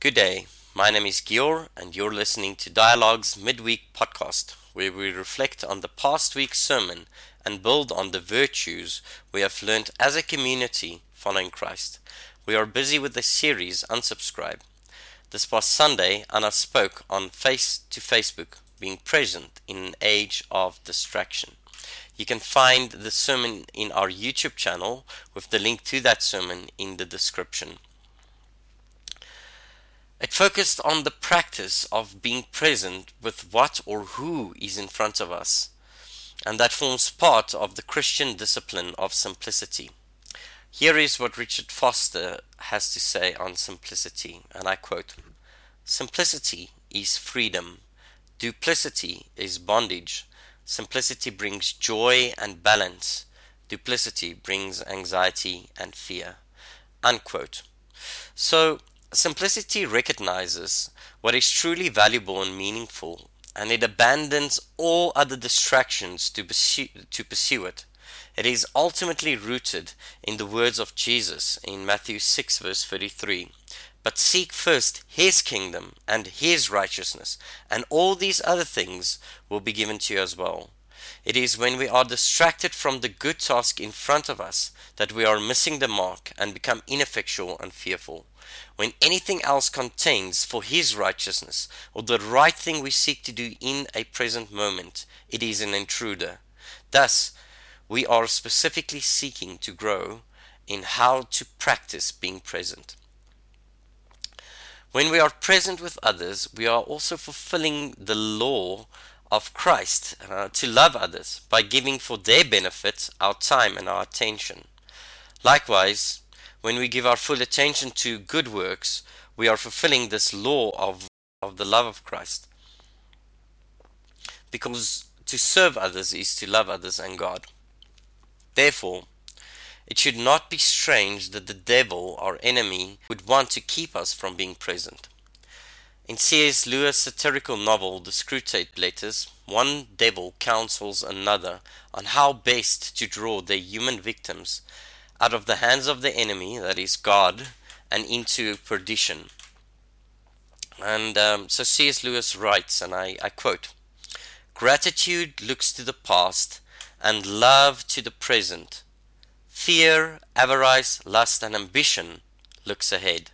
Good day. My name is Gior, and you're listening to Dialogues Midweek Podcast, where we reflect on the past week's sermon and build on the virtues we have learned as a community following Christ. We are busy with the series Unsubscribe. This past Sunday, Anna spoke on Face to Facebook, being present in an age of distraction. You can find the sermon in our YouTube channel with the link to that sermon in the description. It focused on the practice of being present with what or who is in front of us, and that forms part of the Christian discipline of simplicity. Here is what Richard Foster has to say on simplicity, and I quote Simplicity is freedom, duplicity is bondage. Simplicity brings joy and balance, duplicity brings anxiety and fear. Unquote. So, Simplicity recognizes what is truly valuable and meaningful, and it abandons all other distractions to pursue, to pursue it. It is ultimately rooted in the words of Jesus in Matthew 6, verse 33. But seek first his kingdom and his righteousness, and all these other things will be given to you as well. It is when we are distracted from the good task in front of us that we are missing the mark and become ineffectual and fearful when anything else contains for his righteousness or the right thing we seek to do in a present moment, it is an intruder. Thus, we are specifically seeking to grow in how to practice being present. When we are present with others, we are also fulfilling the law of Christ uh, to love others by giving for their benefit our time and our attention. Likewise, when we give our full attention to good works, we are fulfilling this law of, of the love of Christ. Because to serve others is to love others and God. Therefore, it should not be strange that the devil, our enemy, would want to keep us from being present. In C.S. Lewis' satirical novel, The Screwtape Letters, one devil counsels another on how best to draw their human victims out of the hands of the enemy, that is God, and into perdition. And um, so C.S. Lewis writes, and I, I quote Gratitude looks to the past, and love to the present. Fear, avarice, lust, and ambition looks ahead.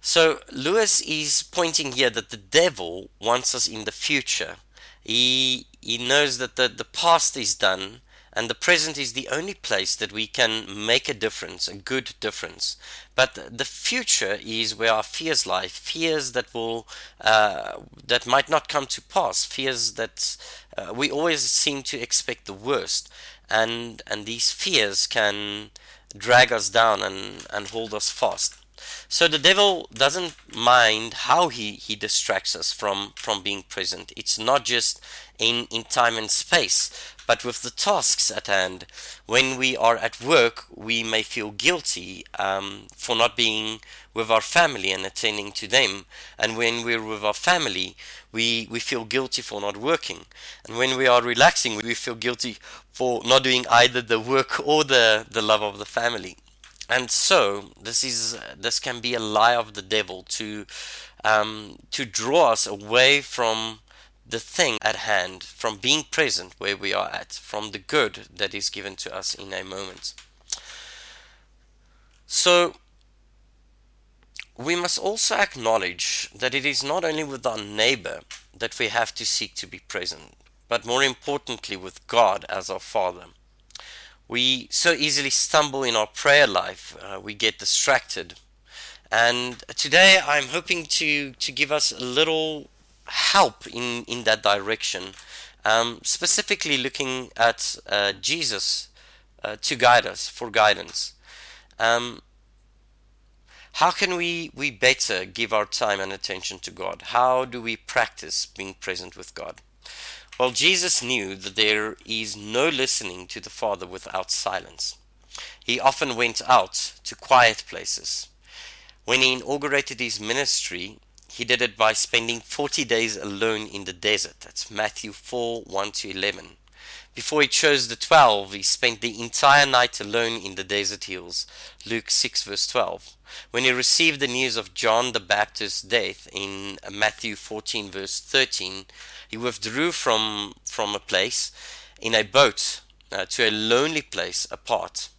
So Lewis is pointing here that the devil wants us in the future. He he knows that the, the past is done and the present is the only place that we can make a difference, a good difference. But the future is where our fears lie, fears that will uh, that might not come to pass, fears that uh, we always seem to expect the worst, and and these fears can drag us down and and hold us fast. So the devil doesn't mind how he, he distracts us from, from being present. It's not just in, in time and space, but with the tasks at hand. When we are at work, we may feel guilty um, for not being with our family and attending to them. And when we're with our family, we, we feel guilty for not working. And when we are relaxing, we feel guilty for not doing either the work or the, the love of the family. And so this is this can be a lie of the devil to um, to draw us away from the thing at hand, from being present where we are at, from the good that is given to us in a moment. So, we must also acknowledge that it is not only with our neighbor that we have to seek to be present, but more importantly with God as our Father. We so easily stumble in our prayer life, uh, we get distracted. And today I'm hoping to, to give us a little help in, in that direction, um, specifically looking at uh, Jesus uh, to guide us for guidance. Um, how can we, we better give our time and attention to God? How do we practice being present with God? Well, Jesus knew that there is no listening to the Father without silence. He often went out to quiet places. When he inaugurated his ministry, he did it by spending 40 days alone in the desert. That's Matthew 4 1 to 11. Before he chose the twelve, he spent the entire night alone in the desert hills. Luke 6, verse 12. When he received the news of John the Baptist's death in Matthew 14, verse 13, he withdrew from, from a place in a boat uh, to a lonely place apart.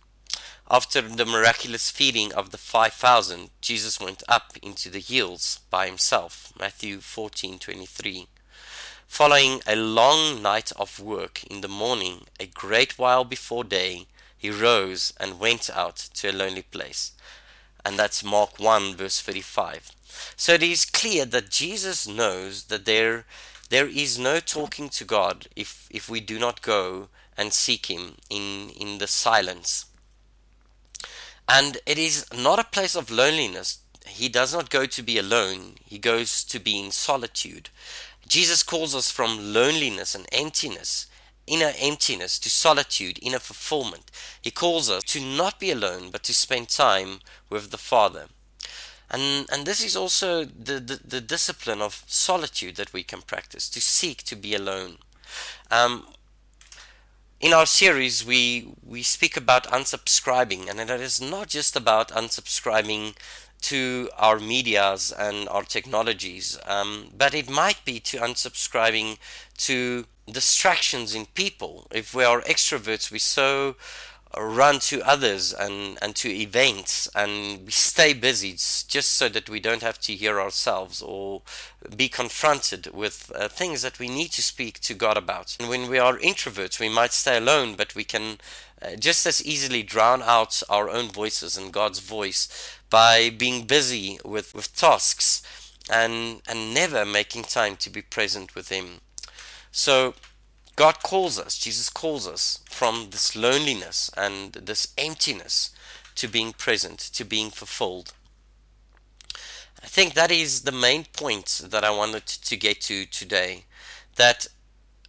After the miraculous feeding of the 5,000, Jesus went up into the hills by himself. Matthew 14:23. Following a long night of work in the morning, a great while before day, he rose and went out to a lonely place. And that's Mark 1 verse 35. So it is clear that Jesus knows that there there is no talking to God if if we do not go and seek him in in the silence and it is not a place of loneliness. He does not go to be alone, he goes to be in solitude. Jesus calls us from loneliness and emptiness, inner emptiness, to solitude, inner fulfillment. He calls us to not be alone, but to spend time with the Father. And, and this is also the, the, the discipline of solitude that we can practice, to seek to be alone. Um, in our series we we speak about unsubscribing and it is not just about unsubscribing to our medias and our technologies um, but it might be to unsubscribing to distractions in people if we are extroverts we so run to others and, and to events and we stay busy just so that we don't have to hear ourselves or be confronted with uh, things that we need to speak to God about. And when we are introverts, we might stay alone, but we can uh, just as easily drown out our own voices and God's voice by being busy with, with tasks and, and never making time to be present with Him. So God calls us, Jesus calls us from this loneliness and this emptiness to being present, to being fulfilled. I think that is the main point that I wanted to get to today. That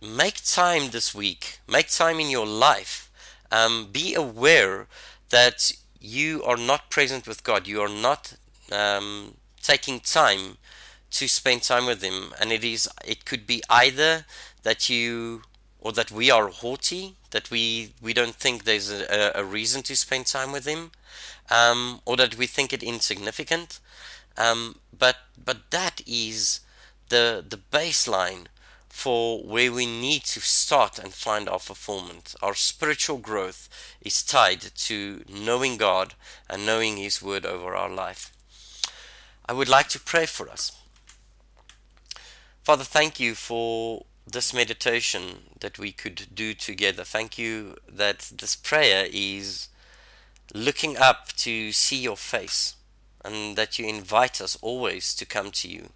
make time this week, make time in your life. Um, be aware that you are not present with God. You are not um, taking time to spend time with Him, and it is. It could be either that you or that we are haughty, that we, we don't think there's a, a reason to spend time with him, um, or that we think it insignificant. Um, but but that is the the baseline for where we need to start and find our fulfillment. Our spiritual growth is tied to knowing God and knowing His Word over our life. I would like to pray for us. Father, thank you for this meditation that we could do together. Thank you that this prayer is looking up to see your face and that you invite us always to come to you.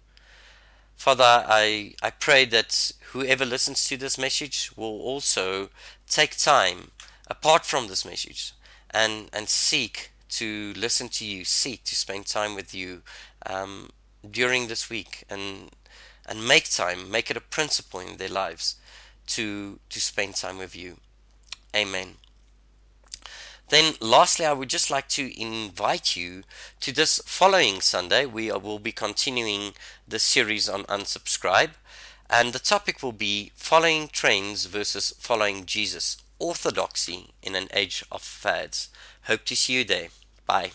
Father, I, I pray that whoever listens to this message will also take time apart from this message and, and seek to listen to you, seek to spend time with you um, during this week and and make time, make it a principle in their lives to to spend time with you. Amen. Then, lastly, I would just like to invite you to this following Sunday. We will be continuing the series on unsubscribe, and the topic will be following trends versus following Jesus, orthodoxy in an age of fads. Hope to see you there. Bye.